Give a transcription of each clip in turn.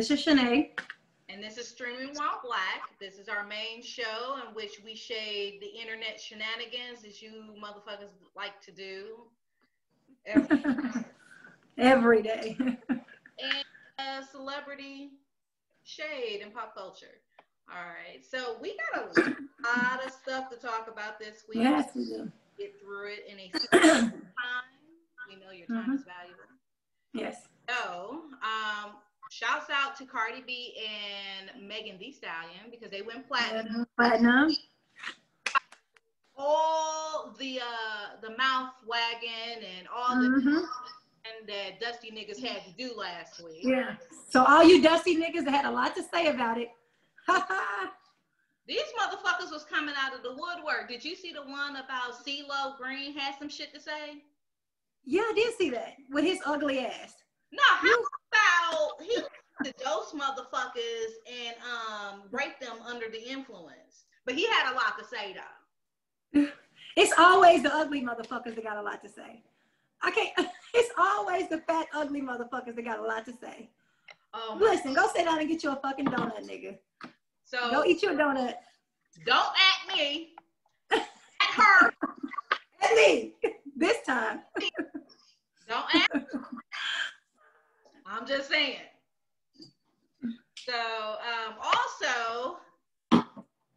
And this is Shanae. And this is Streaming While Black. This is our main show in which we shade the internet shenanigans that you motherfuckers like to do every, every day. and uh, celebrity shade in pop culture. All right. So we got a lot of stuff to talk about this week. Yes, we do. Get through it in a time. We know your time mm-hmm. is valuable. Yes. So, um, shouts out to Cardi B and Megan Thee Stallion because they went platinum. Platinum. All the uh the mouth wagging and all the mm-hmm. and that dusty niggas had to do last week. Yeah. So all you dusty niggas that had a lot to say about it. These motherfuckers was coming out of the woodwork. Did you see the one about CeeLo Green had some shit to say? Yeah, I did see that with his ugly ass. No, how he to dose motherfuckers and um break them under the influence? But he had a lot to say though. It's always the ugly motherfuckers that got a lot to say. I can't. It's always the fat ugly motherfuckers that got a lot to say. Um, Listen, go sit down and get you a fucking donut, nigga. So go eat your donut. Don't at me. at her. at me. This time. Don't at I'm just saying. So, um, also,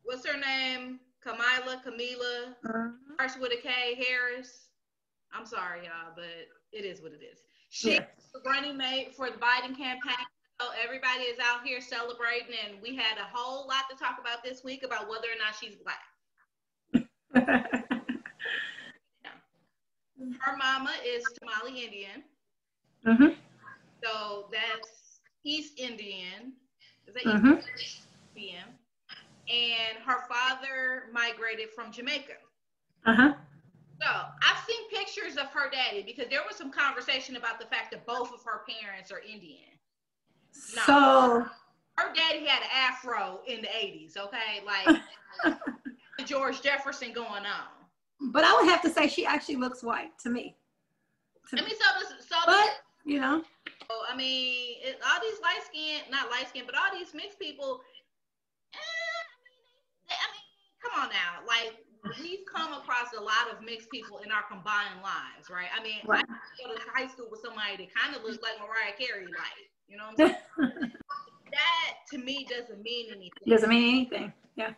what's her name? Kamala, Camila, uh-huh. starts with a K, Harris. I'm sorry, y'all, but it is what it is. She's the running mate for the Biden campaign. So everybody is out here celebrating, and we had a whole lot to talk about this week about whether or not she's black. Her mama is Somali Indian. Mm-hmm. So that's East Indian. Is that mm-hmm. Indian? And her father migrated from Jamaica. Uh-huh. So I've seen pictures of her daddy because there was some conversation about the fact that both of her parents are Indian. So her daddy had an afro in the 80s, okay? Like George Jefferson going on. But I would have to say she actually looks white to me. To I mean, so so but, you know. I mean, it, all these light skin, not light skin, but all these mixed people. Eh, I, mean, I mean, come on now. Like, we've come across a lot of mixed people in our combined lives, right? I mean, right. I go to high school with somebody that kind of looks like Mariah Carey, like, you know what I'm saying? that to me doesn't mean anything. Doesn't mean anything. Yeah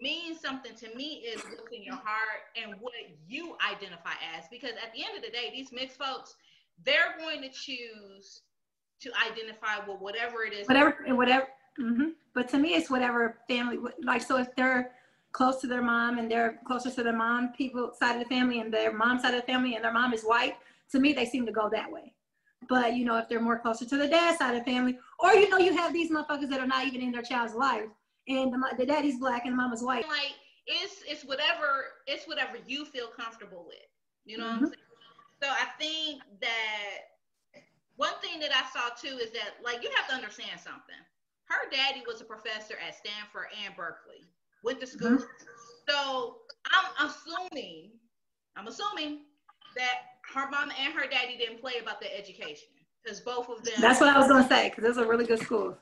means something to me is what's in your heart and what you identify as. Because at the end of the day, these mixed folks, they're going to choose to identify with whatever it is. Whatever, and whatever. Mm-hmm. But to me, it's whatever family. Like, so if they're close to their mom and they're closer to their mom people side of the family and their mom side of the family and their mom is white, to me, they seem to go that way. But you know, if they're more closer to the dad side of the family, or you know, you have these motherfuckers that are not even in their child's life, and the, the daddy's black and the mama's white. Like it's it's whatever it's whatever you feel comfortable with. You know mm-hmm. what I'm mm-hmm. saying? So I think that one thing that I saw too is that like you have to understand something. Her daddy was a professor at Stanford and Berkeley. Went to school. Mm-hmm. So I'm assuming, I'm assuming that her mom and her daddy didn't play about their education because both of them. That's what I was gonna say because it's a really good school.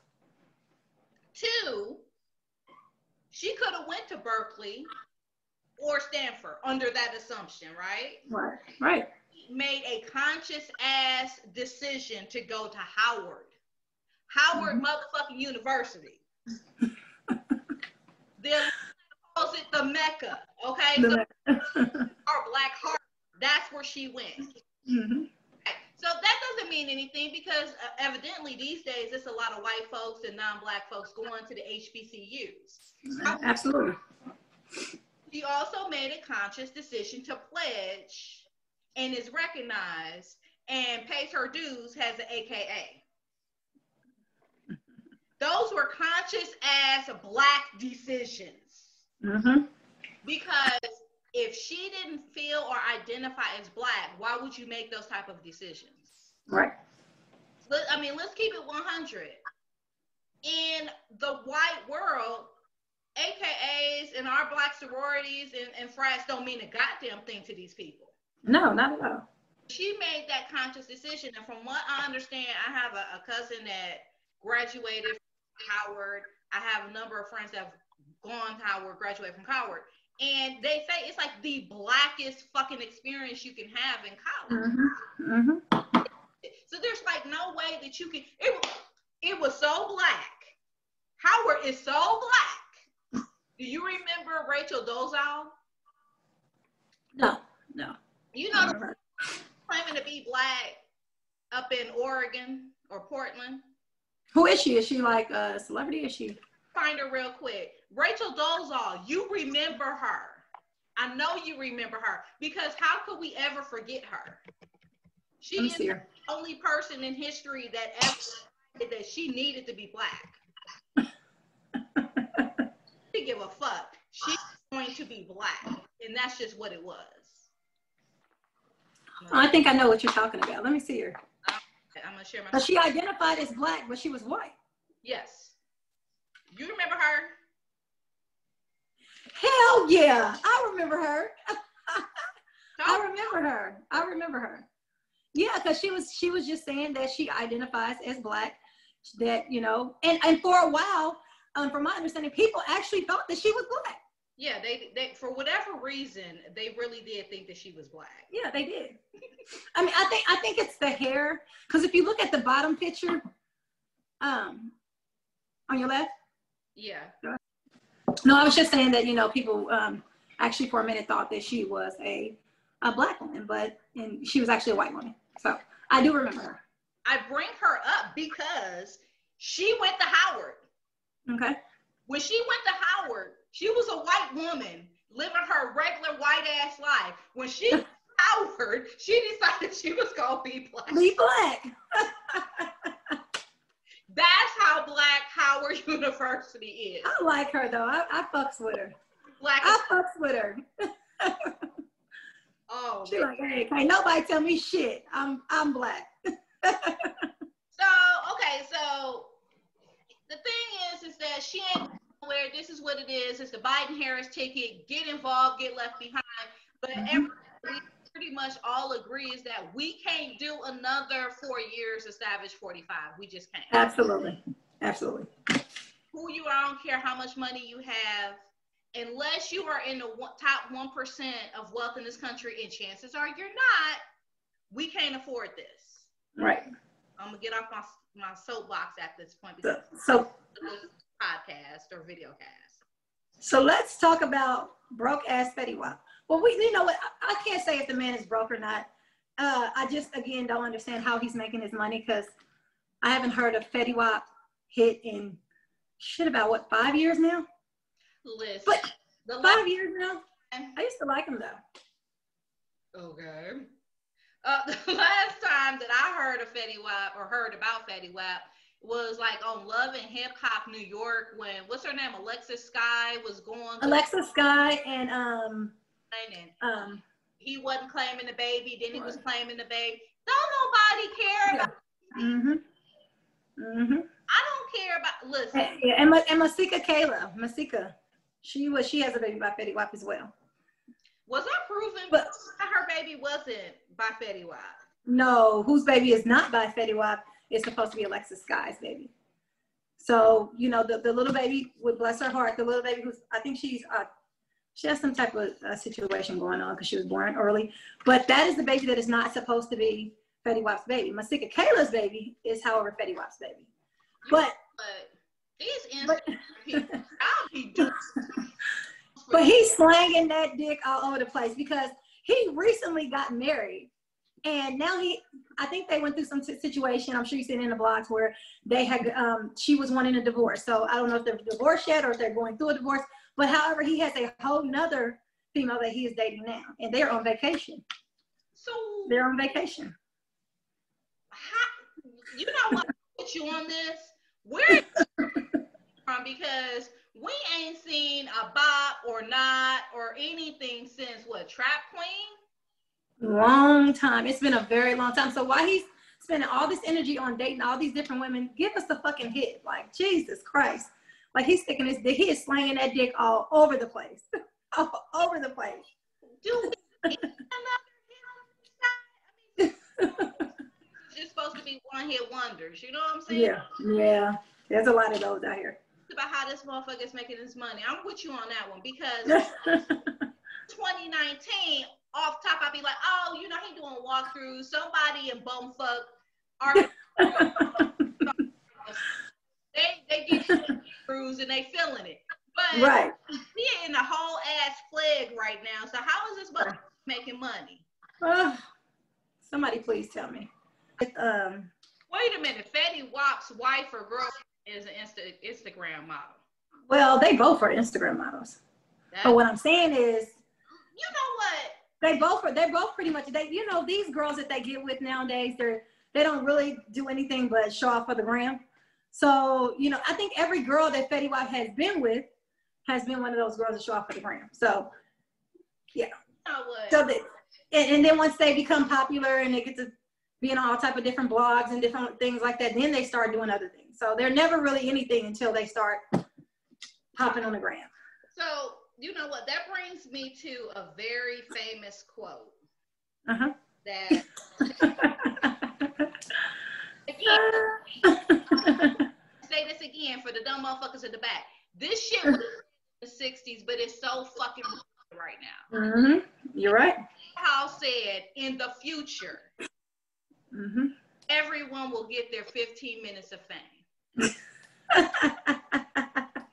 Two, she could have went to Berkeley or Stanford under that assumption, right? Right. Right. Made a conscious ass decision to go to Howard. Howard mm-hmm. motherfucking University. they calls it the Mecca, okay? The so, our black heart, that's where she went. Mm-hmm. So that doesn't mean anything because uh, evidently these days it's a lot of white folks and non-black folks going to the HBCUs. Absolutely. She also made a conscious decision to pledge and is recognized and pays her dues has an AKA. Those were conscious as black decisions. Mm-hmm. Because if she didn't feel or identify as black, why would you make those type of decisions? Right. Let, I mean, let's keep it 100. In the white world, AKAs and our black sororities and, and frats don't mean a goddamn thing to these people. No, not at all. She made that conscious decision. And from what I understand, I have a, a cousin that graduated from Howard. I have a number of friends that have gone to Howard, graduated from Howard. And they say it's like the blackest fucking experience you can have in college. Mm-hmm. Mm-hmm. So there's like no way that you can. It, it was so black. Howard is so black. Do you remember Rachel Dolezal? No, no. You know, uh-huh. claiming to be black up in Oregon or Portland. Who is she? Is she like a celebrity? Is she? Find her real quick. Rachel Dolezal. You remember her? I know you remember her because how could we ever forget her? She is the only person in history that ever that she needed to be black. she give a fuck. She's going to be black, and that's just what it was. I think I know what you're talking about. Let me see her. I'm gonna share my. But she identified as black, but she was white. Yes. You remember her? Hell yeah, I remember her. I remember her. I remember her. Yeah, because she was she was just saying that she identifies as black. That you know, and and for a while, um, from my understanding, people actually thought that she was black. Yeah, they they for whatever reason they really did think that she was black. Yeah, they did. I mean, I think I think it's the hair because if you look at the bottom picture, um, on your left. Yeah. No, I was just saying that you know people um actually for a minute thought that she was a a black woman, but and she was actually a white woman. So I do remember her. I bring her up because she went to Howard. Okay. When she went to Howard, she was a white woman living her regular white ass life. When she Howard, she decided she was gonna be black. Be black. That's how black Howard University is. I like her though. I, I fucks with her. Black I fucks with her. oh, she like, hey, can't nobody tell me shit. I'm I'm black. so okay, so the thing is, is that she ain't where this is what it is. It's the Biden Harris ticket. Get involved, get left behind. But mm-hmm. everybody pretty much all agree is that we can't do another four years of Savage 45. We just can't. Absolutely. Absolutely. Who you are, I don't care how much money you have, unless you are in the top 1% of wealth in this country, and chances are you're not, we can't afford this. Right. I'm going to get off my, my soapbox at this point. So, so podcast or video cast. So let's talk about broke ass Fetty Wap. Well, we you know what I, I can't say if the man is broke or not. Uh, I just again don't understand how he's making his money because I haven't heard of Fetty Wap hit in shit about what five years now. Listen, but five last, years now. I used to like him though. Okay. Uh, the last time that I heard of Fetty Wap or heard about Fetty Wap was like on Love and Hip Hop New York when what's her name Alexis Skyy was going. Alexis Skyy and um. And um. He wasn't claiming the baby. Then he was claiming the baby. Don't nobody care. About mhm. Mhm. I don't care about. Listen. Yeah, and, and Masika Kalysha, Masika, she was she has a baby by Fetty Wap as well. Was I proven but, her baby wasn't by Fetty Wap? No, whose baby is not by Fetty Wap is supposed to be Alexis Skyy's baby. So, you know, the, the little baby, would bless her heart, the little baby who's, I think she's, uh, she has some type of uh, situation going on because she was born early. But that is the baby that is not supposed to be Fetty Wap's baby. Masika Kalysha's baby is, however, Fetty Wap's baby. But, but these but, I'll be but he's slanging that dick all over the place because he recently got married and now he i think they went through some situation i'm sure you've seen in the blogs where they had um, she was wanting a divorce. So i don't know if they're divorced yet or if they're going through a divorce but however he has a whole nother female that he is dating now and they're on vacation. So they're on vacation. How, you know what put you on this? Where from? Because we ain't seen a bop or not or anything since what trap queen long time. It's been a very long time. So why he's spending all this energy on dating all these different women, give us the fucking hit. Like Jesus Christ. Like he's sticking his dick, he is slanging that dick all over the place. all over the place. Dude, just supposed to be one hit wonders. You know what I'm saying? Yeah, yeah. There's a lot of those out here. About how this motherfucker is making his money. I'm with you on that one because 2019, off top, I'd be like, oh, you know, he doing walkthroughs. Somebody in bumfuck are they they get cruise and they feeling it. But right. we in a whole ass plague right now. So how is this motherfucker making money? Uh, somebody please tell me. Um, Wait a minute, Fetty Wap's wife or girl is an Insta- Instagram model. Well, they both are Instagram models. That's, but what I'm saying is, you know what? They both are. They're both pretty much. They, you know, these girls that they get with nowadays, they're they don't really do anything but show off for the gram. So, you know, I think every girl that Fetty Wap has been with has been one of those girls that show off for the gram. So, yeah. You know so they, and, and then once they become popular and they get to be in all type of different blogs and different things like that, then they start doing other things. So they're never really anything until they start popping on the gram. So you know what? That brings me to a very famous quote. Uh-huh. That say this again for the dumb motherfuckers in the back. This shit was in the 60s, but it's so fucking right now. Mm-hmm. You're right. Warhol said in the future, mm-hmm. everyone will get their 15 minutes of fame.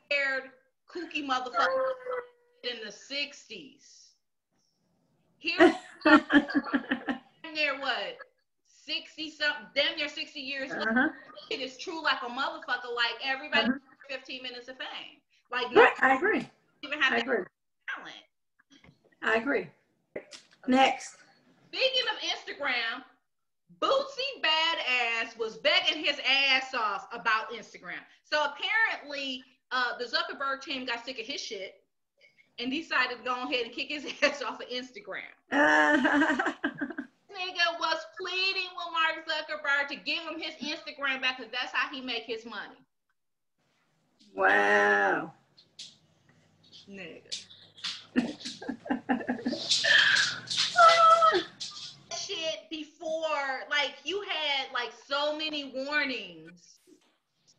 Scared kooky motherfucker in the 60s. Here, there what? 60 something, damn near 60 years uh-huh. It is true like a motherfucker, like everybody uh-huh. 15 minutes of fame. Like, right, I agree. Even have I agree. talent. I agree. Next. Speaking of Instagram, Bootsy Badass was begging his ass off about Instagram. So apparently, uh, the Zuckerberg team got sick of his shit and decided to go ahead and kick his ass off of Instagram. Nigga was pleading with Mark Zuckerberg to give him his Instagram back because that's how he make his money. Wow. Nigga. Shit before, like you had like so many warnings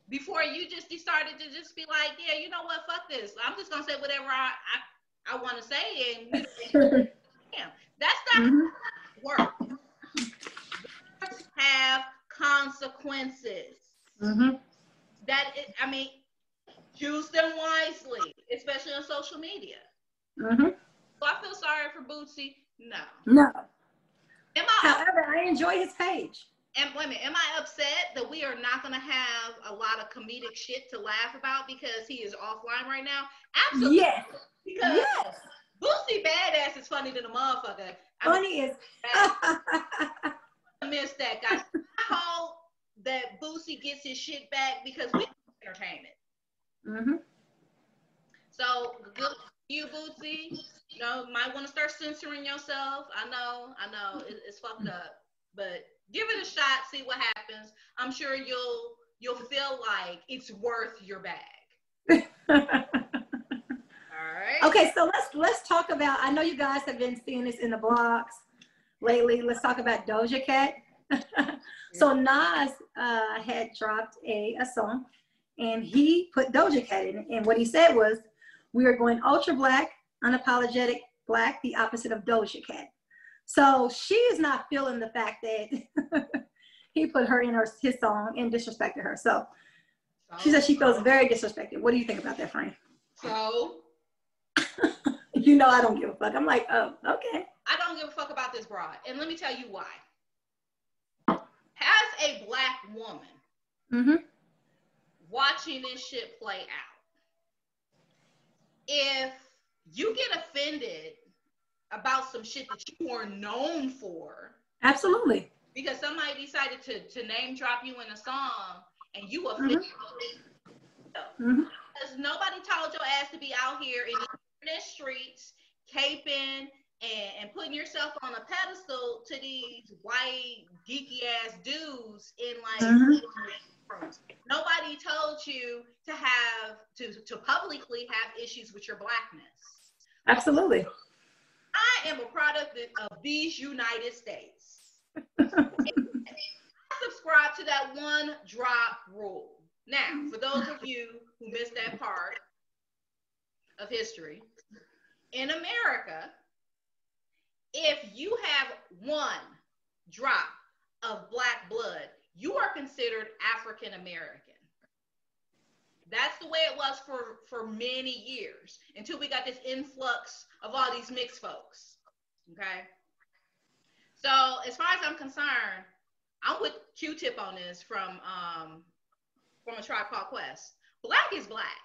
before you just decided to just be like, yeah, you know what, fuck this. I'm just gonna say whatever I I, I want to say, and damn, that's not mm-hmm. work. Have consequences. Mm-hmm. That I mean, use them wisely, especially on social media. Mm-hmm. I feel sorry for Bootsy? No. No. However, I enjoy his page. And wait a minute, am I upset that we are not going to have a lot of comedic shit to laugh about because he is offline right now? Absolutely. Yes. Because yes. Bootsy Badass is funny than a motherfucker. Funny is. I miss that guy. I hope that Bootsy gets his shit back because we entertainment. Mm-hmm. So good you, Bootsy. You know, might want to start censoring yourself. I know, I know, it, it's fucked up, but give it a shot. See what happens. I'm sure you'll you'll feel like it's worth your bag. All right. Okay, so let's let's talk about. I know you guys have been seeing this in the blogs lately. Let's talk about Doja Cat. so Nas uh, had dropped a, a song, and he put Doja Cat in it. And what he said was, "We are going ultra black, unapologetic black, the opposite of Doja Cat." So she is not feeling the fact that he put her in her, his song and disrespected her. So she says she feels very disrespected. What do you think about that, Frank? So you know I don't give a fuck. I'm like, oh, okay. I don't give a fuck about this broad. And let me tell you why. As a black woman, mm-hmm. watching this shit play out, if you get offended about some shit that you were known for. Absolutely. Because somebody decided to, to name drop you in a song and you offended. Mm-hmm. Mm-hmm. Because nobody told your ass to be out here in the streets, caping and, and putting yourself on a pedestal to these white geeky ass dudes in like mm-hmm. nobody told you to have to to publicly have issues with your blackness. Absolutely. I am a product of these United States. I subscribe to that one drop rule. Now, for those of you who missed that part of history, in America, if you have one drop of black blood, you are considered African American. That's the way it was for, for many years until we got this influx of all these mixed folks. Okay. So as far as I'm concerned, I'm with Q-Tip on this from um, from a tribe called Quest. Black is black.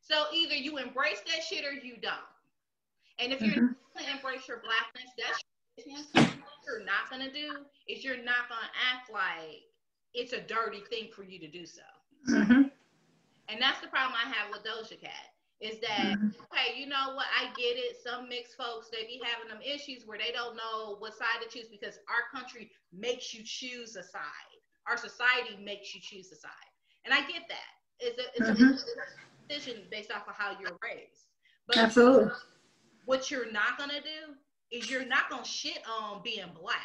So either you embrace that shit or you don't. And if you're mm-hmm. not gonna embrace your blackness, that's what you're not gonna do is you're not gonna act like it's a dirty thing for you to do so. Mm-hmm. And that's the problem I have with Doja Cat is that mm-hmm. okay, you know what? I get it. Some mixed folks they be having them issues where they don't know what side to choose because our country makes you choose a side. Our society makes you choose a side, and I get that. It's a, it's mm-hmm. a decision based off of how you're raised. But Absolutely. What you're not gonna do is you're not gonna shit on being black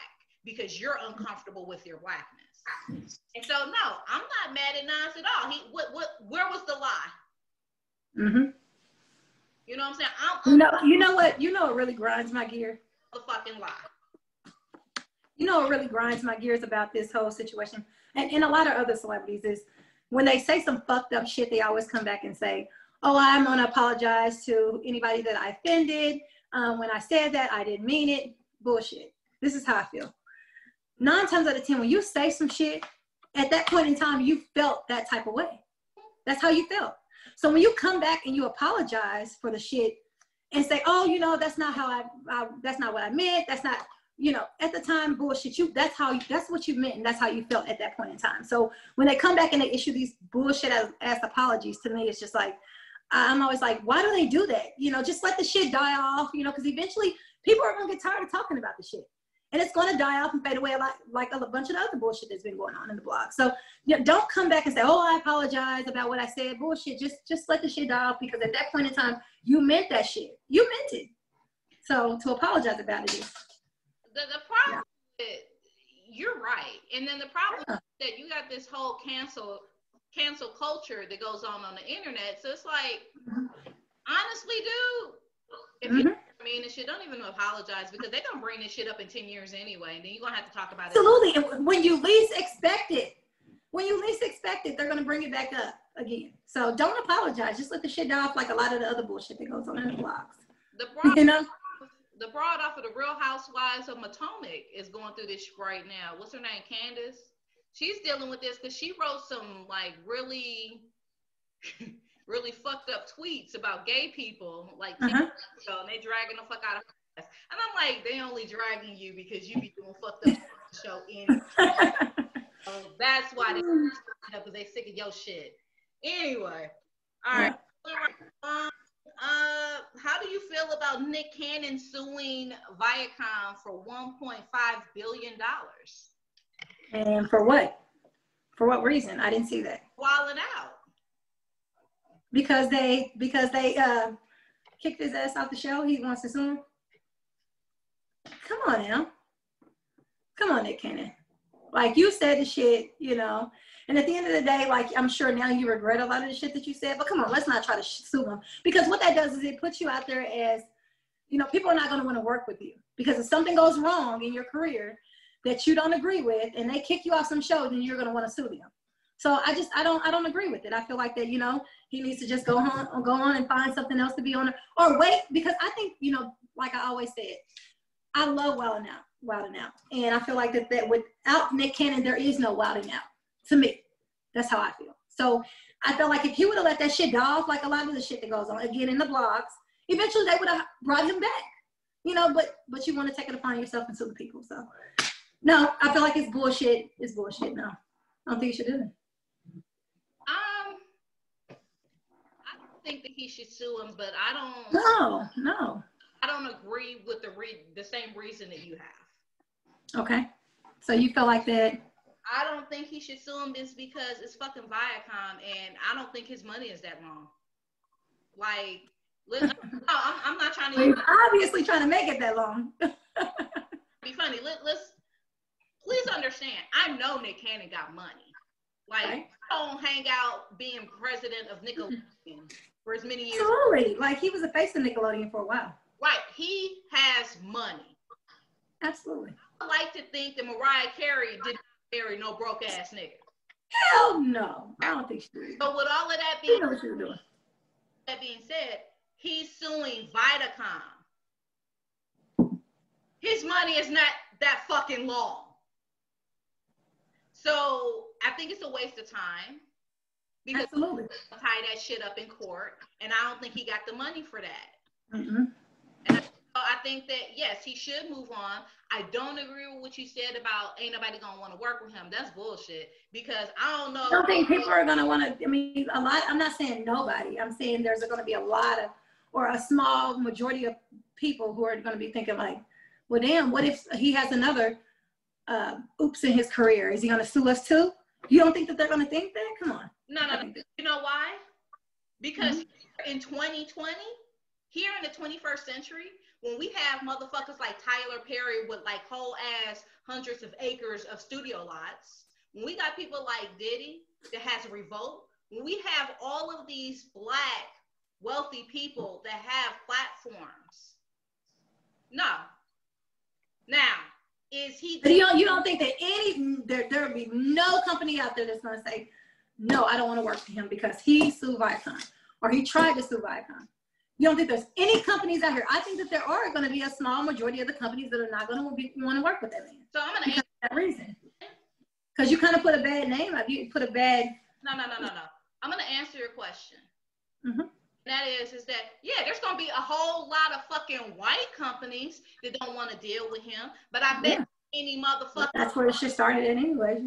because you're uncomfortable with your blackness. And so no, I'm not mad at Nas at all. He what what where was the lie? Mm-hmm. You know what I'm saying? I'm you know, you know what? You know what really grinds my gear? The fucking lie. You know what really grinds my gears about this whole situation, and, and a lot of other celebrities is when they say some fucked up shit, they always come back and say, "Oh, I'm gonna apologize to anybody that I offended. Um, when I said that, I didn't mean it. Bullshit. This is how I feel. Nine times out of ten, when you say some shit, at that point in time, you felt that type of way. That's how you felt. So when you come back and you apologize for the shit and say, "Oh, you know, that's not how I, I that's not what I meant. That's not, you know, at the time bullshit. You that's how you, that's what you meant and that's how you felt at that point in time. So when they come back and they issue these bullshit ass, as apologies to me, it's just like I'm always like, why do they do that? You know, just let the shit die off. You know, because eventually people are gonna get tired of talking about the shit and it's going to die off and fade away like, like a bunch of the other bullshit that's been going on in the blog. So you know, don't come back and say, "Oh, I apologize about what I said." Bullshit. Just just let the shit die off because at that point in time, you meant that shit. You meant it. So to apologize about it is the the problem. Yeah. you're right, and then the problem yeah. that you got this whole cancel cancel culture that goes on on the internet. So it's like, mm-hmm. honestly, dude, if mm-hmm. you I mean, this shit don't even apologize because they're gonna bring this shit up in 10 years anyway, and then you're gonna have to talk about Absolutely. it. Absolutely. And when you least expect it, when you least expect it, they're gonna bring it back up again. So don't apologize. Just let the shit off like a lot of the other bullshit that goes on in the blogs. The broad, you know? the broad off of the Real Housewives of Potomac is going through this right now. What's her name? Candiace. She's dealing with this because she wrote some like really really fucked up tweets about gay people like uh-huh. ago, and they dragging the fuck out of us. And I'm like, they only dragging you because you be doing fucked up show in. so that's why they because they sick of your shit. Anyway, all right. Um, uh, how do you feel about Nick Cannon suing Viacom for 1.5 billion dollars? And for what? For what reason? I didn't see that. Walling out because they because they uh, kicked his ass off the show. He wants to sue him. Come on now, come on, Nick Cannon. Like you said the shit, you know. And at the end of the day, like I'm sure now you regret a lot of the shit that you said. But come on, let's not try to sue him because what that does is it puts you out there as, you know, people are not going to want to work with you because if something goes wrong in your career that you don't agree with and they kick you off some show, then you're going to want to sue them. So I just I don't I don't agree with it. I feel like that you know he needs to just go on go on and find something else to be on or wait because I think you know like I always said I love Wilding Out Wilding Out and I feel like that that without Nick Cannon there is no Wilding Out to me. That's how I feel. So I felt like if he would have let that shit die off like a lot of the shit that goes on again in the blogs, eventually they would have brought him back. You know, but but you want to take it upon yourself and sue the people. So no, I feel like it's bullshit. It's bullshit. No, I don't think you should do it. Think that he should sue him, but I don't. No, no. I don't agree with the re- the same reason that you have. Okay, so you feel like that. I don't think he should sue him is because it's fucking Viacom, and I don't think his money is that long. Like, no, I'm, I'm not trying to. Well, obviously trying to make it that long. be funny. Let, let's please understand, I know Nick Cannon got money. Like, right. don't hang out being president of Nickelodeon for as many years. Absolutely. Like, he was a face of Nickelodeon for a while. Right. He has money. Absolutely. I like to think that Mariah Carey didn't marry no broke ass nigga. Hell no. I don't think she did. But with all of that being, know what was doing. That being said, he's suing Viacom. His money is not that fucking long. So I think it's a waste of time because Absolutely. tie that shit up in court, and I don't think he got the money for that. Mm-hmm. And I think that yes, he should move on. I don't agree with what you said about ain't nobody gonna want to work with him. That's bullshit. Because I don't know. I don't think people are gonna want to. I mean, a lot. I'm not saying nobody. I'm saying there's going to be a lot of, or a small majority of people who are going to be thinking like, well, damn, what if he has another uh, oops in his career? Is he going to sue us too? You don't think that they're going to think that? Come on. No, no. You know why? Because mm-hmm. in 2020, here in the 21st century, when we have motherfuckers like Tyler Perry with like whole ass hundreds of acres of studio lots, when we got people like Diddy that has a revolt, when we have all of these black wealthy people that have platforms, no. Now, is he? But you don't, you don't think that any there there will be no company out there that's to say, no, I don't want to work for him because he sued Viacom or he tried to sue Viacom. You don't think there's any companies out here? I think that there are going to be a small majority of the companies that are not going to want to work with that man. So I'm going to answer that reason. Because you kind of put a bad name up. You put a bad. No, no, no, no, no. I'm going to answer your question. Mm-hmm. That is, is that yeah? There's going to be a whole lot of fucking white companies that don't want to deal with him. But I bet yeah. Any motherfucker. That's where it should started in anyway.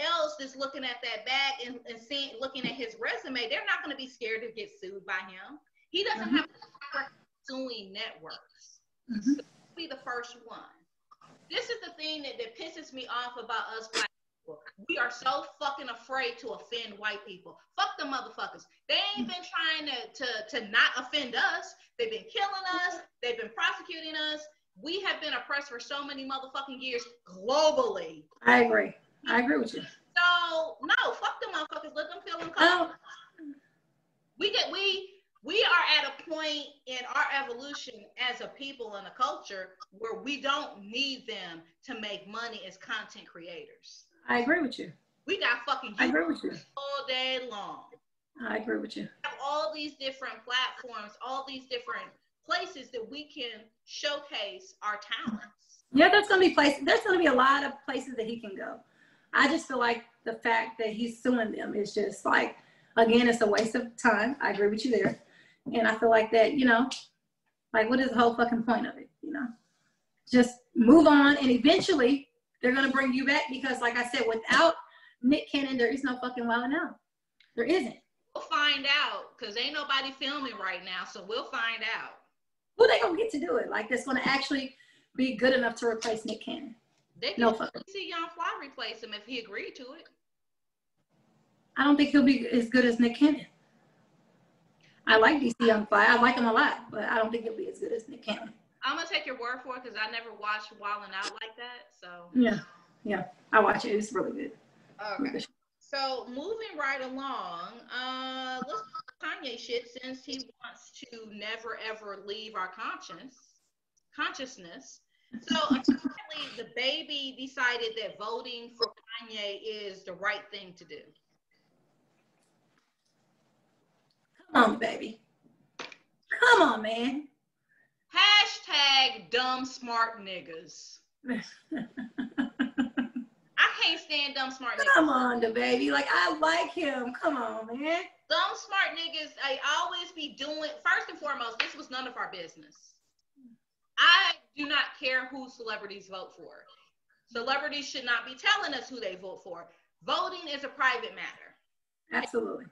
Else is looking at that bag and, and seeing, looking at his resume, they're not going to be scared to get sued by him. He doesn't mm-hmm. have suing networks. Mm-hmm. So be the first one. This is the thing that, that pisses me off about us black people. We are so fucking afraid to offend white people. Fuck the motherfuckers. They ain't been trying to, to, to not offend us. They've been killing us. They've been prosecuting us. We have been oppressed for so many motherfucking years globally. I agree. I agree with you. So no, fuck the motherfuckers. Let them feel uncomfortable. We get we we are at a point in our evolution as a people and a culture where we don't need them to make money as content creators. I agree with you. We got fucking I agree with you. all day long. I agree with you. have all these different platforms, all these different places that we can showcase our talents. Yeah, there's gonna be places. There's gonna be a lot of places that he can go. I just feel like the fact that he's suing them is just like, again, it's a waste of time. I agree with you there. And I feel like that, you know, like what is the whole fucking point of it? You know, just move on and eventually they're gonna bring you back because like I said, without Nick Cannon, there is no fucking Wild out. There isn't. We'll find out because ain't nobody filming right now, so we'll find out. Who they gonna get to do it? Like that's gonna actually be good enough to replace Nick Cannon. They can no see Young Fly replace him if he agreed to it. I don't think he'll be as good as Nick Cannon. I like DC Young Fly. I like him a lot, but I don't think he'll be as good as Nick Cannon. I'm gonna take your word for it because I never watched Wild 'N Out like that. So yeah, yeah, I watch it. It's really good. Okay. So moving right along, uh, let's talk Kanye shit since he wants to never ever leave our conscience consciousness. So apparently, baby decided that voting for Kanye is the right thing to do. Come on, baby. Come on, man. Hashtag dumb smart niggas. Stand dumb smart niggas. Come on, DaBaby. Like I like him. Come on, man. Dumb smart niggas. I always be doing. First and foremost, this was none of our business. I do not care who celebrities vote for. Celebrities should not be telling us who they vote for. Voting is a private matter. Absolutely.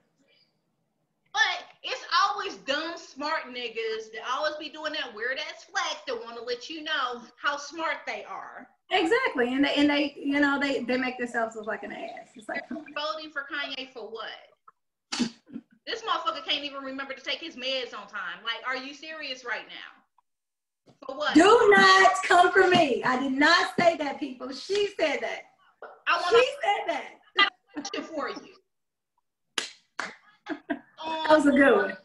But it's always dumb, smart niggas that always be doing that weird ass flex that want to let you know how smart they are. Exactly, and they and they you know they they make themselves look like an ass. It's like voting for Kanye for what? this motherfucker can't even remember to take his meds on time. Like, are you serious right now? For what? Do not come for me. I did not say that, people. She said that. I want she said that. question for you. That was a good one.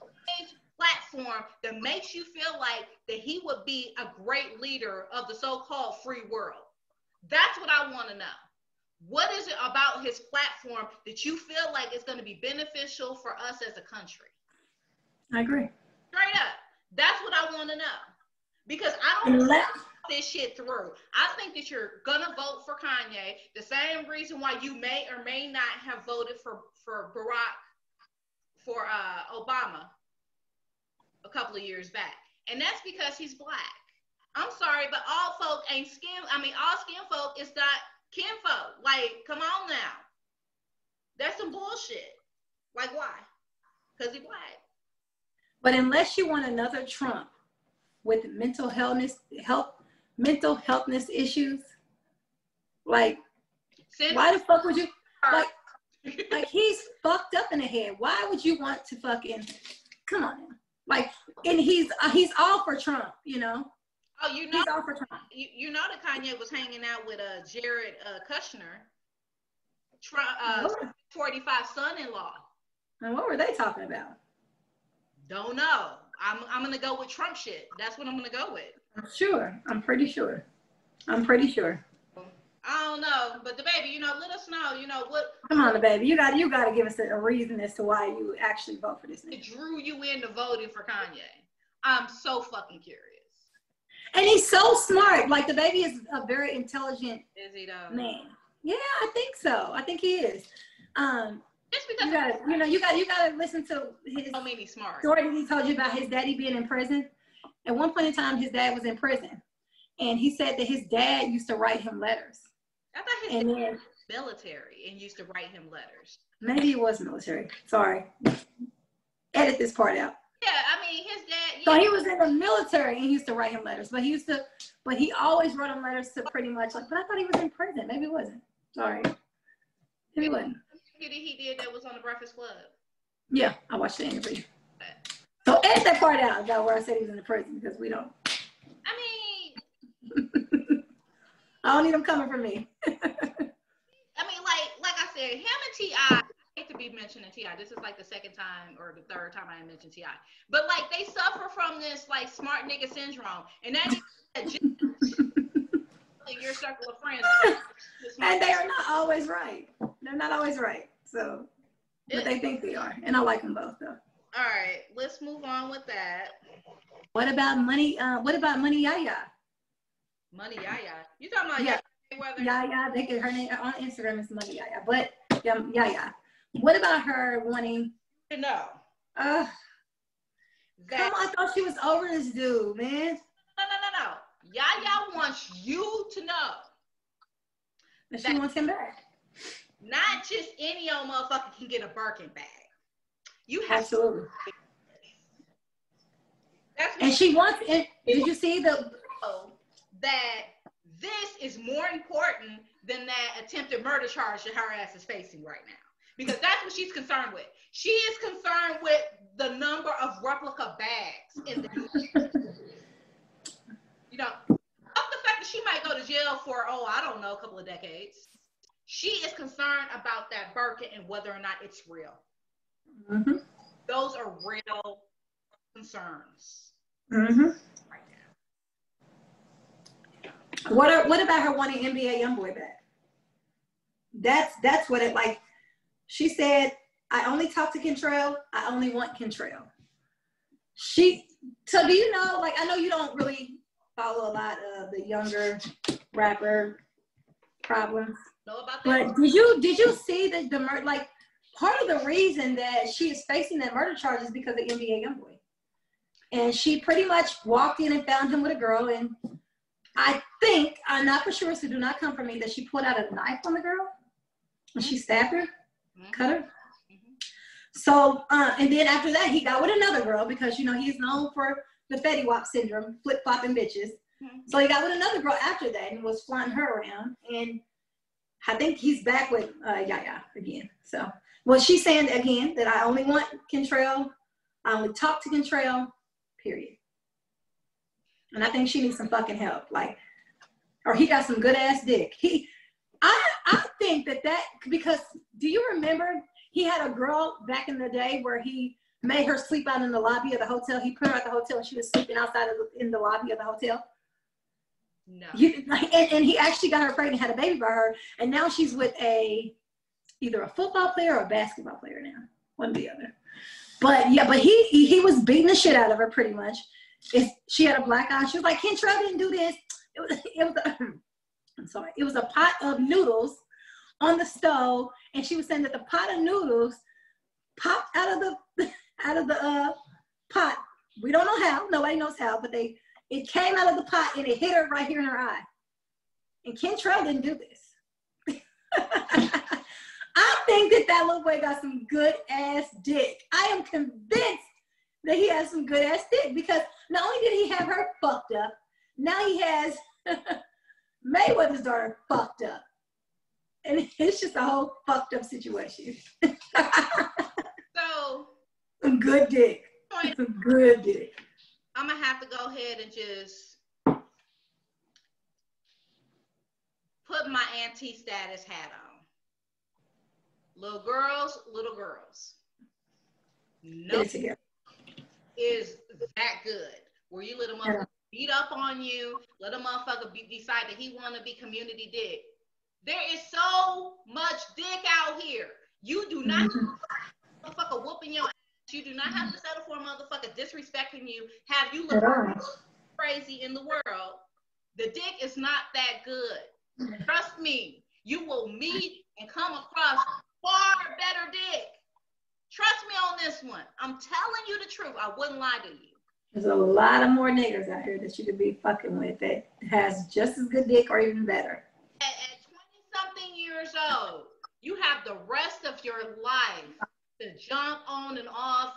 Platform that makes you feel like that he would be a great leader of the so-called free world. That's what I want to know. What is it about his platform that you feel like is going to be beneficial for us as a country? I agree. Straight up. That's what I want to know. Because I don't Let, this shit through. I think that you're gonna vote for Kanye. The same reason why you may or may not have voted for for Barack for uh, Obama a couple of years back, and that's because he's black. I'm sorry, but all folk ain't skin. I mean, all skin folk is not kinfolk. Like, come on now. That's some bullshit. Like, why? Because he black. but unless you want another Trump with mental healthness, health, mental healthness issues, like Since why the fuck would you like? Like he's fucked up in the head. Why would you want to fucking come on? Now. Like, and he's uh, he's all for Trump. You know, oh, you know, he's all for Trump. you, you know that Kanye was hanging out with uh, Jared uh, Kushner, Trump, uh, 45 son-in-law. and what were they talking about? Don't know. I'm I'm gonna go with Trump shit. That's what I'm gonna go with. I'm sure. I'm pretty sure. I'm pretty sure. I don't know, but DaBaby, you know, let us know. You know what Come on, DaBaby. You got you got to give us a, a reason as to why you actually vote for this nigga. It drew you into voting for Kanye. I'm so fucking curious. And he's so smart. Like DaBaby is a very intelligent Is he though? man. Yeah, I think so. I think he is. Um, Just you because gotta, you know, you got you gotta listen to his so many smart. story that he told you about his daddy being in prison. At one point in time, his dad was in prison, and he said that his dad used to write him letters. I thought his And dad then was military and used to write him letters. maybe he was military. Sorry, edit this part out. Yeah, I mean his dad. So he was in the military and he used to write him letters, but he used to, but he always wrote him letters to pretty much like. But I thought he was in prison. Maybe he wasn't. Sorry, maybe he wasn't. he did that was on the Breakfast Club. Yeah, I watched the interview. So edit that part out about where I said he was in the prison because we don't. I mean, I don't need them coming for me. I mean, like, like I said, him and Ti. Hate to be mentioning Ti. This is like the second time or the third time I mentioned Ti. But like, they suffer from this like smart nigga syndrome, and that is just your circle of friends. and they are not always right. They're not always right. So, but they think they are, and I like them both though. All right, let's move on with that. What about money? Uh, what about money? Yaya? Money, Yaya. You talking about Yeah. yeah. Mayweather? Yaya. They get her name on Instagram is money Yaya. But yeah, Yaya. What about her wanting? You know Uh, that come on, I thought she was over this dude, man. no, no, no, no. Yaya wants you to know, that she wants him back. not just any old motherfucker can get a Birkin bag. You have Absolutely. That's And she wants. it. did you see the? that this is more important than that attempted murder charge that her ass is facing right now. Because that's what she's concerned with. She is concerned with the number of replica bags in the you know, of the fact that she might go to jail for, oh, I don't know, a couple of decades. She is concerned about that Birkin and whether or not it's real. Mhm. Those are real concerns Mhm. right now. What are, what about her wanting NBA YoungBoy back? That's that's what it like. She said, "I only talk to Kentrell. I only want Kentrell." She. So do you know? Like I know you don't really follow a lot of the younger rapper problems, Know about that? but did you did you see the the murder, like part of the reason that she is facing that murder charge is because of NBA YoungBoy, and she pretty much walked in and found him with a girl and. I think, I'm not for sure, so do not come for me, that she pulled out a knife on the girl and she stabbed her, Mhm. cut her. Mhm. So, uh, and then after that, he got with another girl because, you know, he's known for the Fetty Wap syndrome, flip flopping bitches. Mhm. So he got with another girl after that and was flying her around. And I think he's back with uh, Yaya again. So, well, she's saying again that I only want Kentrell, I only talk to Kentrell, period. And I think she needs some fucking help. Like, or he got some good ass dick. He, I, I think that that because do you remember he had a girl back in the day where he made her sleep out in the lobby of the hotel. He put her at the hotel and she was sleeping outside of the, in the lobby of the hotel. No. You, and, and he actually got her pregnant, had a baby by her, and now she's with a either a football player or a basketball player now, one or the other. But yeah, but he he, he was beating the shit out of her pretty much. If she had a black eye, she was like, Kentrell didn't do this. It was it was a, I'm sorry, it was a pot of noodles on the stove, and she was saying that the pot of noodles popped out of the out of the uh, pot. We don't know how. Nobody knows how, but they it came out of the pot and it hit her right here in her eye. And Kentrell didn't do this. I think that that little boy got some good ass dick. I am convinced that he has some good ass dick because not only did he have her fucked up, now he has Mayweather's daughter fucked up. And it's just a whole fucked up situation. so, some good dick. Some good dick. I'm gonna have to go ahead and just put my anti status hat on. Little girls, little girls. No is that good. Were you little motherfucker beat up on you, let a motherfucker be, decide that he want to be community dick. There is so much dick out here. You do not mm-hmm. motherfucker whooping your ass. you do not have to settle for a motherfucker disrespecting you, have you look crazy in the world. The dick is not that good. Trust me, you will meet and come across far better dick. Trust me on this one. I'm telling you the truth. I wouldn't lie to you. There's a lot of more niggers out here that you could be fucking with that has just as good dick or even better. At, at 20 something years old, you have the rest of your life to jump on and off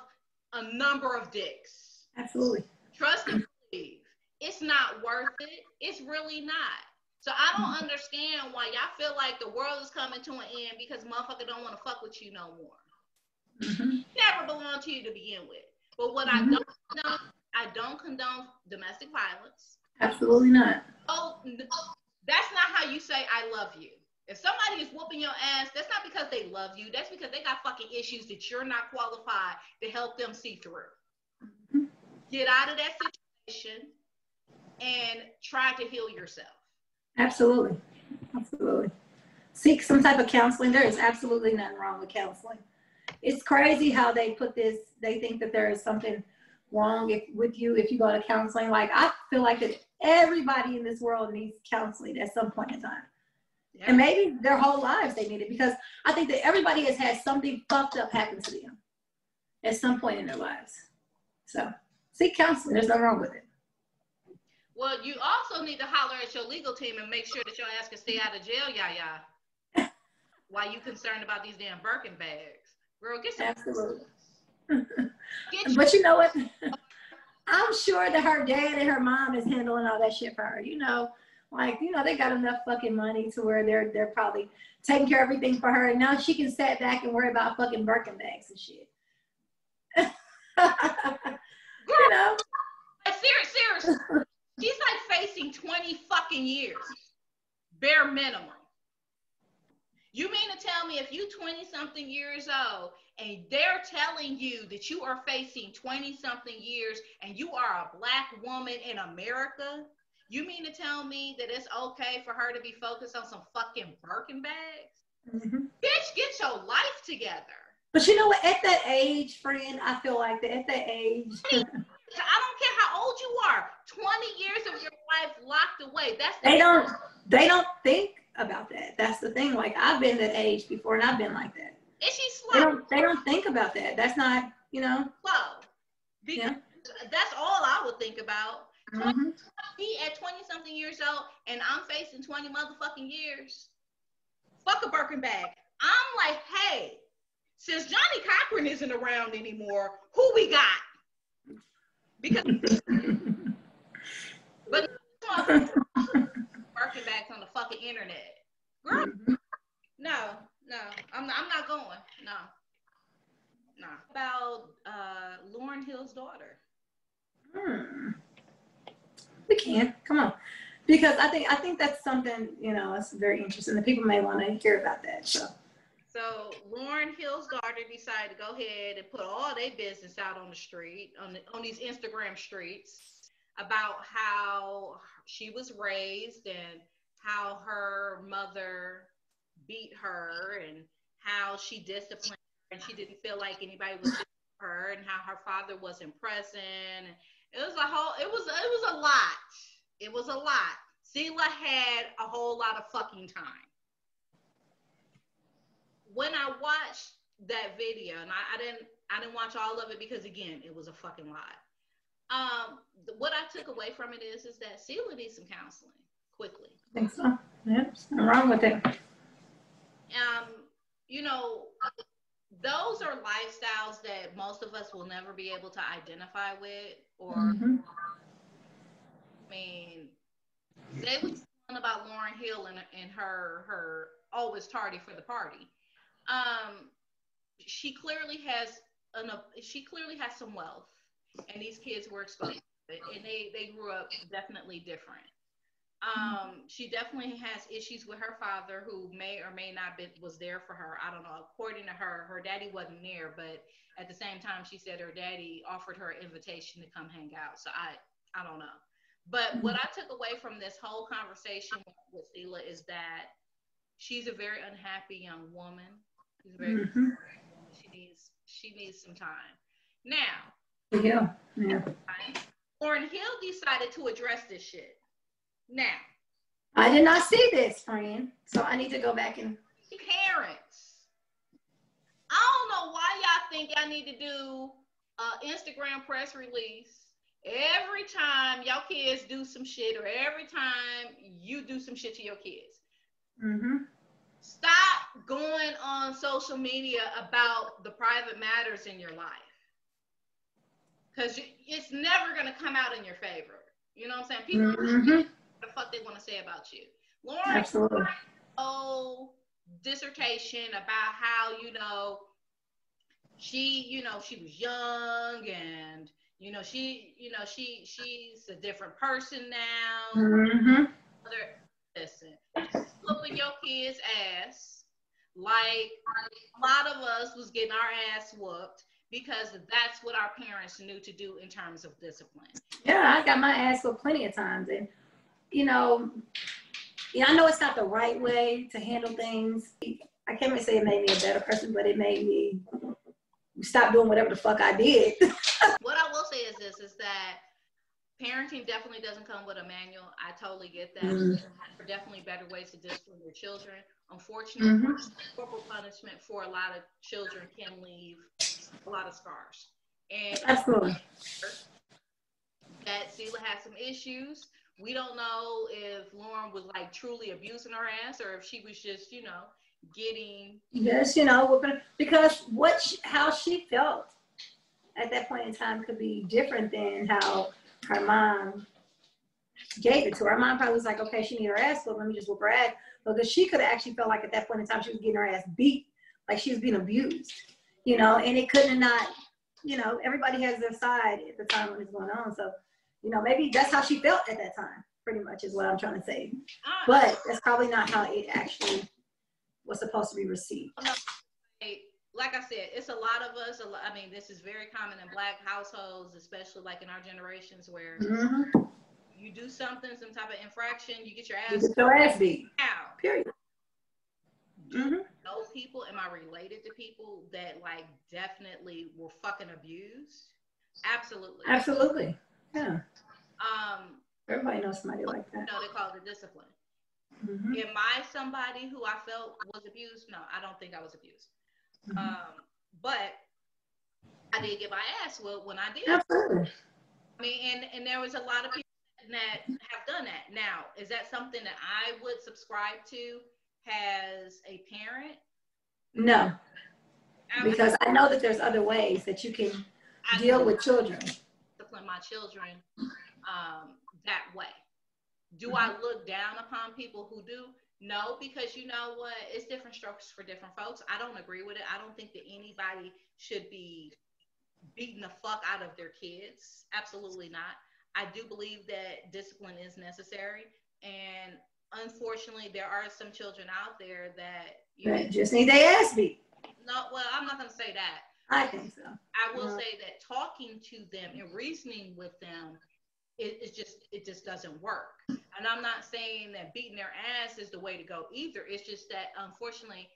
a number of dicks. Absolutely. Trust and believe. It's not worth it. It's really not. So I don't understand why y'all feel like the world is coming to an end because motherfucker don't want to fuck with you no more. Mm-hmm. Never belonged to you to begin with. But what mm-hmm. I don't know, I don't condone domestic violence. Absolutely not. Oh, that's not how you say I love you. If somebody is whooping your ass, that's not because they love you. That's because they got fucking issues that you're not qualified to help them see through. Mm-hmm. Get out of that situation and try to heal yourself. Absolutely. Absolutely. Seek some type of counseling. There is absolutely nothing wrong with counseling. It's crazy how they put this, they think that there is something wrong if, with you if you go to counseling. Like, I feel like that everybody in this world needs counseling at some point in time. Yeah. And maybe their whole lives they need it because I think that everybody has had something fucked up happen to them at some point in their lives. So seek counseling. There's nothing wrong with it. Well, you also need to holler at your legal team and make sure that your ass can stay out of jail, yeah, yeah. While you concerned about these damn Birkin bags, girl, get some. Absolutely. But you know what? I'm sure that her dad and her mom is handling all that shit for her. You know, like, you know, they got enough fucking money to where they're they're probably taking care of everything for her. And now she can sit back and worry about fucking Birkin bags and shit. you know? Serious, serious. She's like facing 20 fucking years. Bare minimum. You mean to tell me if you 20 something years old and they're telling you that you are facing 20 something years and you are a black woman in America, you mean to tell me that it's okay for her to be focused on some fucking Birkin bags? Mm-hmm. Bitch, get your life together. But you know what? At that age, friend, I feel like that at that age. I don't care how old you are. 20 years of your life locked away. That's the they don't they don't think about that. That's the thing. Like I've been that age before and I've been like that. Is she slow? They don't they don't think about that. That's not, you know. Slow. Because yeah. that's all I would think about. Mm-hmm. He at 20 something years old and I'm facing 20 motherfucking years. Fuck a Birkin bag. I'm like, hey, since Johnnie Cochran isn't around anymore, who we got? Because but bags on the fucking internet. Girl, no, no, I'm not, I'm not going. No. No. About uh Lauryn Hill's daughter. Hmm. We can. Come on. because I think I think that's something you know it's very interesting. The people may want to hear about that. So. So Lauryn Hill's daughter decided to go ahead and put all their business out on the street, on the, on these Instagram streets, about how she was raised and how her mother beat her and how she disciplined her and she didn't feel like anybody was her and how her father wasn't present. It was a whole it was it was a lot. It was a lot. Selah had a whole lot of fucking time. When I watched that video, and I, I didn't I didn't watch all of it because again, it was a fucking lot. Um, what I took away from it is is that Selah needs some counseling quickly. I think so. Yeah, nothing wrong with it. Um, you know, those are lifestyles that most of us will never be able to identify with or Mhm. I mean they was talking about Lauryn Hill and, and her her always tardy for the party. Um she clearly has an she clearly has some wealth and these kids were exposed to it and they they grew up definitely different. Um, she definitely has issues with her father, who may or may not be was there for her. I don't know. According to her, her daddy wasn't there, but at the same time, she said her daddy offered her an invitation to come hang out. So I, I don't know. But what I took away from this whole conversation with Selah is that she's a very unhappy young woman. She's a very Mhm. she needs she needs some time. Now, Yeah. Yeah. Lauryn Hill decided to address this shit. Now, I did not see this, friend. So I need to go back and. parents. I don't know why y'all think y'all need to do an Instagram press release every time y'all kids do some shit or every time you do some shit to your kids. hmm Stop going on social media about the private matters in your life. Because it's never going to come out in your favor. You know what I'm saying? People hmm what the fuck they want to say about you. Lauryn Absolutely. whole dissertation about how you know she you know she was young and you know she you know she she's a different person now hmm listen whooping your kids ass like a lot of us was getting our ass whooped because that's what our parents knew to do in terms of discipline Yeah, I got my ass whooped plenty of times, and you know, yeah, I know it's not the right way to handle things. I can't even say it made me a better person, but it made me stop doing whatever the fuck I did. what I will say is this is that parenting definitely doesn't come with a manual. I totally get that. Mhm. There are definitely better ways to discipline your children. Unfortunately, Mhm. corporal punishment for a lot of children can leave a lot of scars. And Absolutely. that Selah has some issues. We don't know if Lauryn was like truly abusing her ass or if she was just, you know, getting Yes, you know, because what she, how she felt at that point in time could be different than how her mom gave it to her. Her mom probably was like, okay, she need her ass whooped. Let me just whoop her ass. Because she could have actually felt like at that point in time she was getting her ass beat, like she was being abused, you know, and it couldn't have not, you know, everybody has their side at the time when it's going on. So, you know, maybe that's how she felt at that time, pretty much is what I'm trying to say. ah, But that's probably not how it actually was supposed to be received. like I said, it's a lot of us. A lot, I mean, this is very common in black households, especially like in our generations where Mhm. you do something, some type of infraction, you get your You ass get your ass beat. out. Period. Do Mhm. know people? Am I related to people that like definitely were fucking abused? Absolutely. Absolutely. Yeah. Um, Everybody knows somebody like you that. know, they call it discipline. Mhm. Am I somebody who I felt was abused? No, I don't think I was abused. Mhm. Um, but I did get my ass whooped when I did. Absolutely. I mean, and and there was a lot of people that have done that. Now, is that something that I would subscribe to as a parent? No, I because I know that there's other ways that you can I deal with children. discipline my children um, that way. Do I look down upon people who do? No, because you know what? It's different strokes for different folks. I don't agree with it. I don't think that anybody should be beating the fuck out of their kids. Absolutely not. I do believe that discipline is necessary. and unfortunately, there are some children out there that you Right, Just need their ass beat. no. Well, I'm not gonna say that. I think so. I will Yeah. say that talking to them and reasoning with them, it, it just it just doesn't work. And I'm not saying that beating their ass is the way to go either. It's just that unfortunately,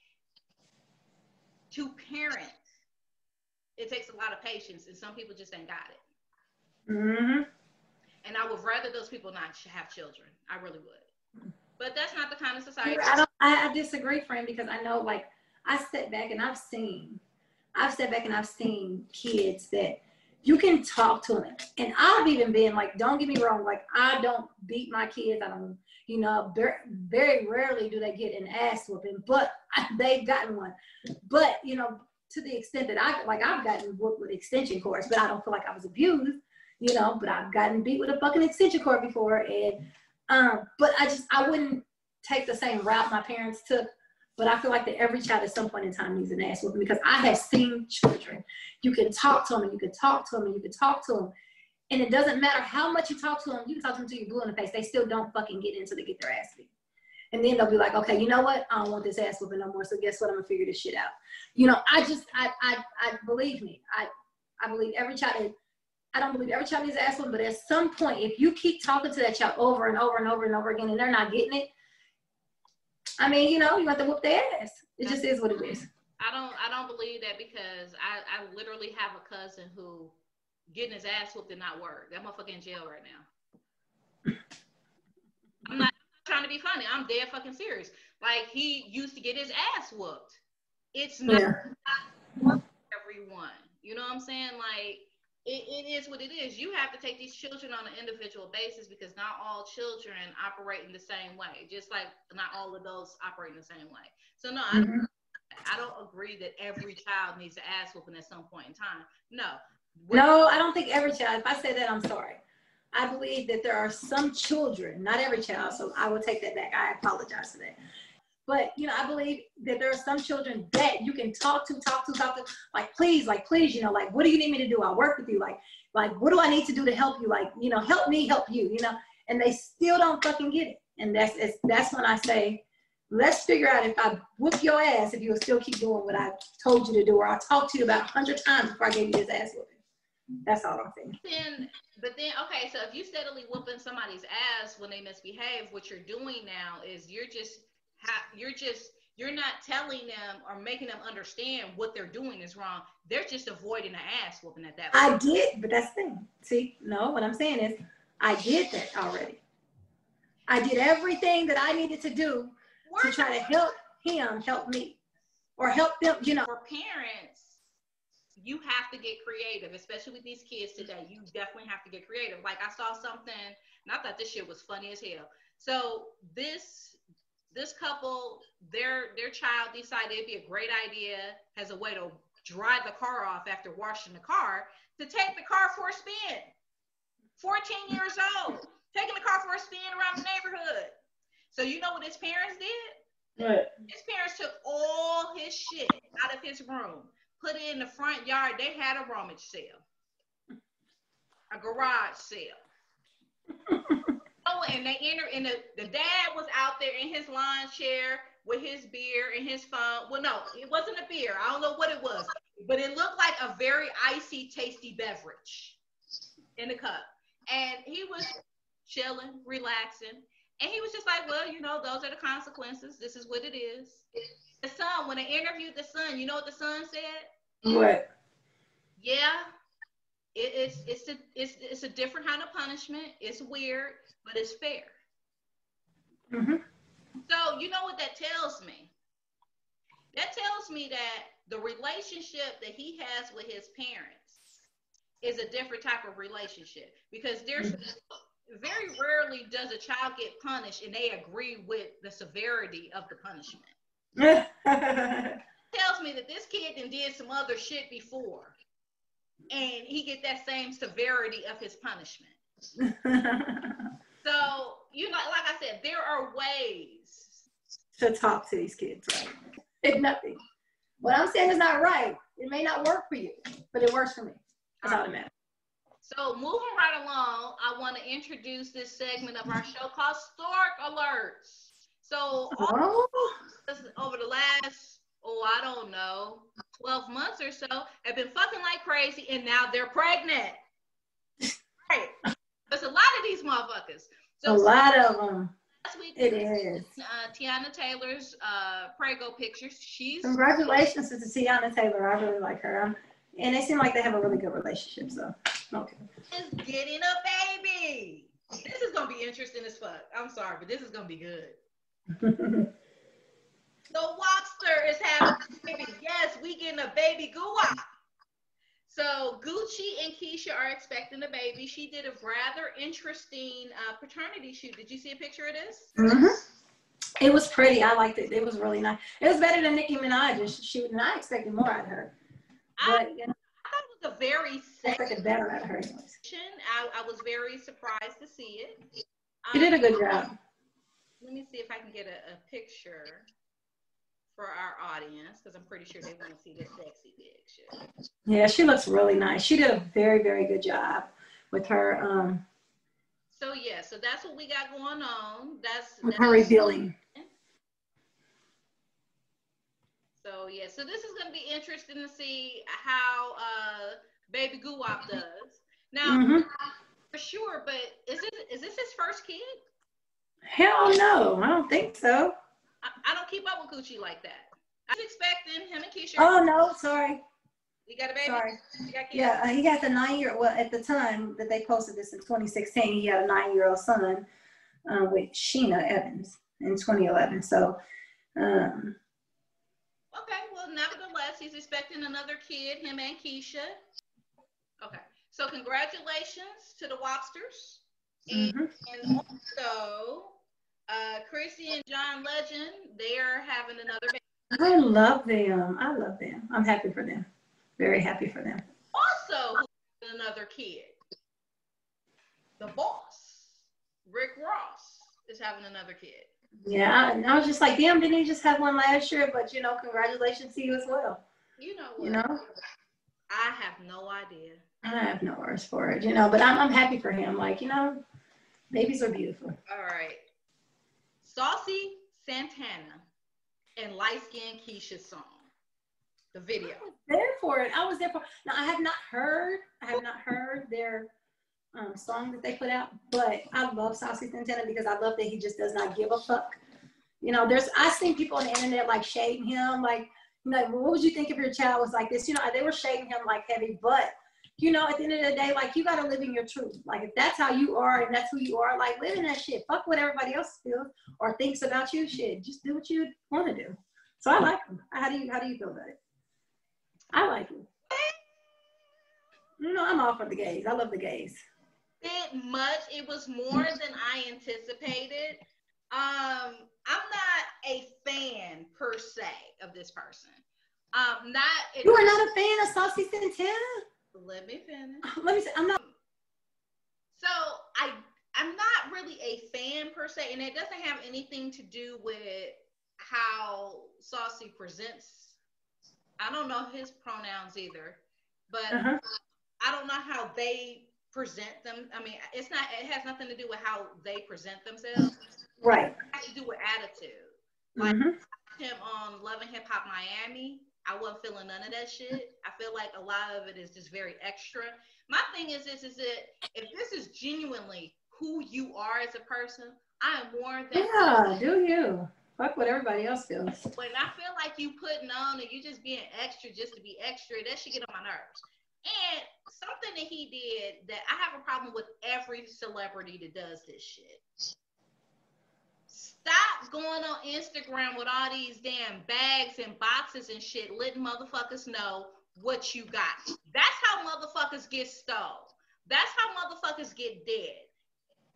to parents, it takes a lot of patience, and some people just ain't got it. Mm-hmm. And I would rather those people not have children. I really would. But that's not the kind of society. I don't. I, I disagree, friend, because I know, like, I step back and I've seen, I've stepped back and I've seen kids that you can talk to them, and I've even been like, don't get me wrong, like I don't beat my kids. I don't, you know, very, very rarely do they get an ass whooping, but they've gotten one. But you know, to the extent that I like, I've gotten whooped with extension cords, but I don't feel like I was abused, you know. But I've gotten beat with a fucking extension cord before, and um, but I just I wouldn't take the same route my parents took. But I feel like that every child at some point in time needs an ass whooping because I have seen children. You can talk to them and you can talk to them and you can talk to them. And it doesn't matter how much you talk to them, you can talk to them until you're blue in the face. They still don't fucking get in until they get their ass beat. And then they'll be like, okay, you know what? I don't want this ass whooping no more. So guess what? I'm gonna figure this shit out. You know, I just, I, I, I believe me. I, I believe every child. I don't believe every child needs an ass whooping, but at some point, if you keep talking to that child over and over and over and over again, and they're not getting it, I mean, you know, you have to whoop their ass. It just is what it is. I don't I don't believe that because I, I literally have a cousin who getting his ass whooped did not work. That motherfucker in jail right now. I'm not trying to be funny. I'm dead fucking serious. Like he used to get his ass whooped. It's not Yeah. everyone. You know what I'm saying? Like it, it is what it is. You have to take these children on an individual basis because not all children operate in the same way. Just like not all adults operate in the same way. So no, I Mhm. I don't agree that every child needs an ass whooping at some point in time. No. No, I don't think every child. If I say that, I'm sorry. I believe that there are some children, not every child, so I will take that back. I apologize for that. But you know, I believe that there are some children that you can talk to, talk to, talk to, like please, like please, you know, like what do you need me to do? I'll work with you. Like, like what do I need to do to help you? Like, you know, help me, help you, you know, and they still don't fucking get it. And that's that's when I say, let's figure out if I whoop your ass if you'll still keep doing what I told you to do, or I talked to you about a hundred times before I gave you this ass whooping. That's all I'm saying. Then, but then, okay, so if you steadily whooping somebody's ass when they misbehave, what you're doing now is you're just, ha- you're just, you're not telling them or making them understand what they're doing is wrong. They're just avoiding an ass whooping at that point. I did, but that's the thing. See, no, what I'm saying is I did that already. I did everything that I needed to do to try to help him help me or help them, you know. for parents, you have to get creative, especially with these kids today. You definitely have to get creative. Like I saw something, and I thought this shit was funny as hell. So this this couple, their their child decided it'd be a great idea as a way to drive the car off after washing the car to take the car for a spin. 14 years old, taking the car for a spin around the neighborhood. So you know what his parents did? What? His parents took all his shit out of his room, put it in the front yard. They had a rummage sale, a garage sale. And they enter, and the, the dad was out there in his lawn chair with his beer and his phone. Well, no, it wasn't a beer. I don't know what it was, but it looked like a very icy, tasty beverage in the cup. And he was chilling, relaxing. And he was just like, well, you know, those are the consequences. This is what it is. The son, when they interviewed the son, you know what the son said? What? Yeah, it, it's it's a it's it's a different kind of punishment. It's weird, but it's fair. hmm So you know what that tells me? That tells me that the relationship that he has with his parents is a different type of relationship because there's very rarely does a child get punished and they agree with the severity of the punishment. tells me that this kid did some other shit before and he get that same severity of his punishment. So, you know, like I said, there are ways. to talk to these kids, right? If nothing. What I'm saying is not right. It may not work for you, but it works for me. That's all that matters. So moving right along, I want to introduce this segment of our show called Stork Alerts. So Oh, over the last, oh, I don't know, 12 months or so, have been fucking like crazy, and now they're pregnant. right. There's a lot of these motherfuckers. a lot of them. last week, It is. uh, Teyana Taylor's uh, Prego pictures. She's Congratulations to Teyana Taylor. I really like her. And they seem like they have a really good relationship. So, okay. is getting a baby. This is gonna be interesting as fuck. I'm sorry, but this is gonna be good. The Wobster is having a baby. Yes, we getting a baby Guwop. So Gucci and Keyshia are expecting a baby. She did a rather interesting uh, paternity shoot. Did you see a picture of this? Mm-hmm. It was pretty. I liked it. It was really nice. It was better than Nicki Minaj's shoot, and I expected more out of her. I, you know, I thought it was a very sexy better out of her. anyways. I, I was very surprised to see it. She did a Um, good job. Let me see if I can get a, a picture for our audience because I'm pretty sure they want to see this sexy picture. Yeah, she looks really nice. She did a very, very good job with her um So yeah, so that's what we got going on. That's that's- her revealing. So yeah, so this is gonna be interesting to see how uh baby Guwop does. Now Mhm. for sure, but is it is this his first kid? Hell no, I don't think so. I, I don't keep up with Gucci like that. I was expecting him and Keyshia. Oh no, sorry, you got a baby? sorry. Got? Yeah, uh, he got the nine year. Well, at the time that they posted this in 2016, he had a nine year old son uh, with Sheena Evans in 2011. So, um, Okay, well, nevertheless, he's expecting another kid, him and Keyshia. Okay, so congratulations to the Wobsters. And, mhm. and also, uh, Chrissy and John Legend, they are having another baby. I love them. I love them. I'm happy for them. Very happy for them. Also, another kid. The boss, Rick Ross, is having another kid. Yeah, and I was just like, damn, didn't he just have one last year? But you know, congratulations to you as well. You know what? You know, I have no idea. I have no words for it. You know, but I'm I'm happy for him. Like you know, babies are beautiful. All right. Saucy Santana and light skinned Keisha song. The video. there for it. I was there for. Now I have not heard. I have not heard their um, song that they put out, but I love Saucy Santana because I love that he just does not give a fuck. You know, there's I've seen people on the internet like shading him, like you know, what would you think if your child was like this? You know, they were shading him like heavy, but you know, at the end of the day, like you gotta live in your truth. Like if that's how you are and that's who you are, like live in that shit. Fuck what everybody else feels or thinks about you. Shit, just do what you want to do. So I like him. How do you how do you feel about it? I like him. No, I'm all for the gays. I love the gays. Bit much. It was more than I anticipated. Um, I'm not a fan per se of this person. Um, not You are not a fan of Saucy Santana? Let me finish. Let me say, I'm not. So I I'm not really a fan per se, and it doesn't have anything to do with how Saucy presents. I don't know his pronouns either, but Uh-huh. I don't know how they present them. I mean, it's not. It has nothing to do with how they present themselves. Right. It has to do with attitude. Like Mhm. him on Love and Hip Hop Miami. I wasn't feeling none of that shit. I feel like a lot of it is just very extra. My thing is this: is that if this is genuinely who you are as a person, I am more than. Yeah, do you? Fuck what everybody else feels. When I feel like you putting on and you just being extra just to be extra, that should get on my nerves. And something that he did that I have a problem with every celebrity that does this shit. Stop going on Instagram with all these damn bags and boxes and shit, letting motherfuckers know what you got. That's how motherfuckers get stole. That's how motherfuckers get dead.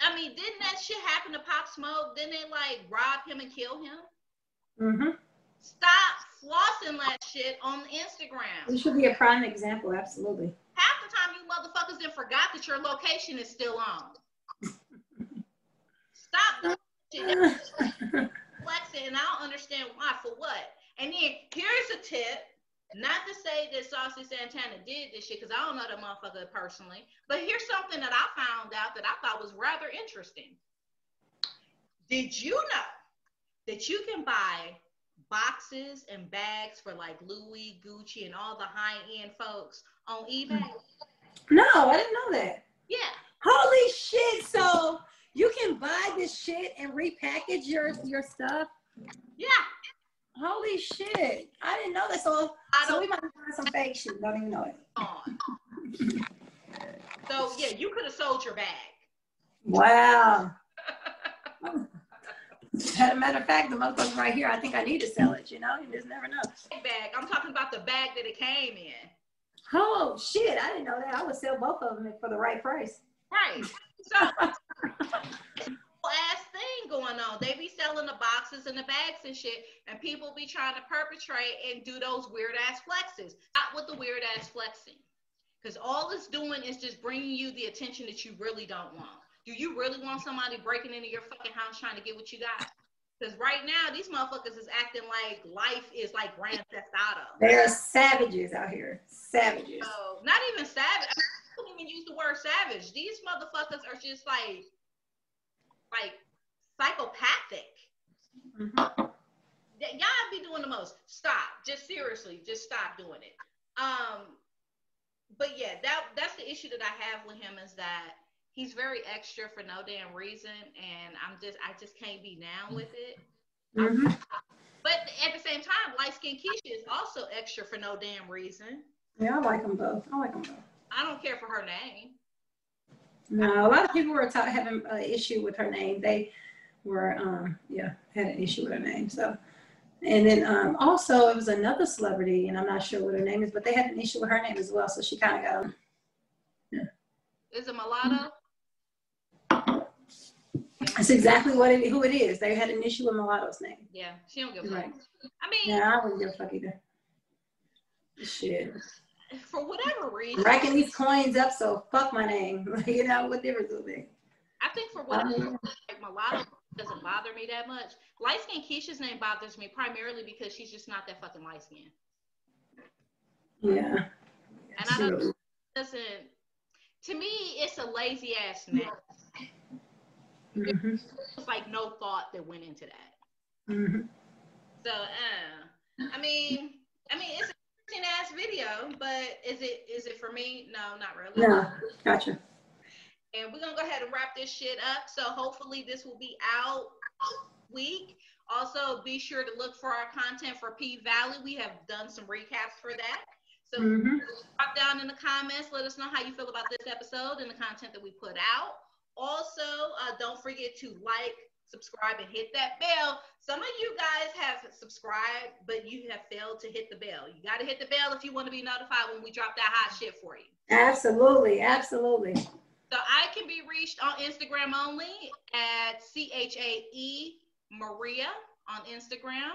I mean, didn't that shit happen to Pop Smoke? Didn't they like rob him and kill him? Mm-hmm. Stop flossing that shit on Instagram. You should be a prime example, absolutely. Half the time, you motherfuckers then forgot that your location is still on. Stop That's flexing, and I don't understand why. For what? And then here's a tip. Not to say that Saucy Santana did this shit, because I don't know the motherfucker personally. But here's something that I found out that I thought was rather interesting. Did you know that you can buy boxes and bags for like Louis, Gucci, and all the high end folks on eBay? Hmm. No, I didn't know that. Yeah. Holy shit! So you can buy this shit and repackage your your stuff. Yeah. Holy shit! I didn't know that. So I so we might buying some fake shit. Don't even know it. on. So yeah, you could have sold your bag. Wow. As a matter of fact, the motherfucker right here, I think I need to sell it. You know, you just never know. Bag. I'm talking about the bag that it came in. Oh shit! I didn't know that. I would sell both of them for the right price. Right. So ass thing going on. They be selling the boxes and the bags and shit, and people be trying to perpetrate and do those weird ass flexes. Not with the weird ass flexing. Because all it's doing is just bringing you the attention that you really don't want. Do you really want somebody breaking into your fucking house trying to get what you got? Because right now, these motherfuckers is acting like life is like Grand Theft Auto. There are savages out here. Savages. So, not even savage. Even use the word savage. These motherfuckers are just like, like psychopathic. Mhm. Y'all be doing the most. Stop. Just seriously, just stop doing it. Um, but yeah, that that's the issue that I have with him is that he's very extra for no damn reason, and I'm just I just can't be down with it. Mhm. But at the same time, light skinned Keisha is also extra for no damn reason. Yeah, I like them both. I like them both. I don't care for her name. No, a lot of people were ta- having an issue with her name. They were, um, yeah, had an issue with her name. So, and then um, also it was another celebrity, and I'm not sure what her name is, but they had an issue with her name as well. So she kind of got them. Is it mulatto? That's exactly what it, who it is. They had an issue with Mulatto's name. Yeah, she don't give a fuck. Right. I mean, Yeah, I wouldn't give a fuck either. Shit. for whatever reason, Racking these coins up, so fuck my name. you know, what difference does it make? I think for whatever reason, like mulatto doesn't bother me that much. Light skin Keisha's name bothers me primarily because she's just not that fucking light skin. Yeah. And I don't doesn't to me it's a lazy ass name. Mhm. It's like no thought that went into that. Mhm. So uh I mean I mean it's interesting ass video, but is it is it for me? No, not really. No, gotcha. And we're gonna go ahead and wrap this shit up. So hopefully this will be out week. Also, be sure to look for our content for P Valley. We have done some recaps for that. So Mhm. drop down in the comments. Let us know how you feel about this episode and the content that we put out. Also, uh, don't forget to like, subscribe, and hit that bell. Some of you guys have subscribed, but you have failed to hit the bell. You got to hit the bell if you want to be notified when we drop that hot shit for you. Absolutely, absolutely. So I can be reached on Instagram only at C H A E Maria on Instagram.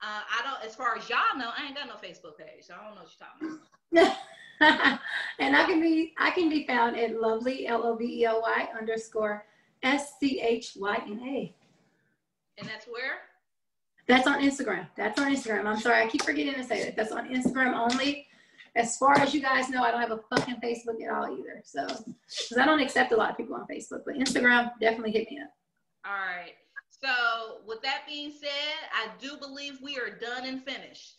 Uh, I don't, as far as y'all know, I ain't got no Facebook page, so I don't know what you're talking about. and I can be I can be found at lovely L O V E L Y underscore S C H Y N A. And that's where? That's on Instagram. That's on Instagram. I'm sorry, I keep forgetting to say that. That's on Instagram only. As far as you guys know, I don't have a fucking Facebook at all either. So, because I don't accept a lot of people on Facebook, but Instagram definitely hit me up. All right. So with that being said, I do believe we are done and finished.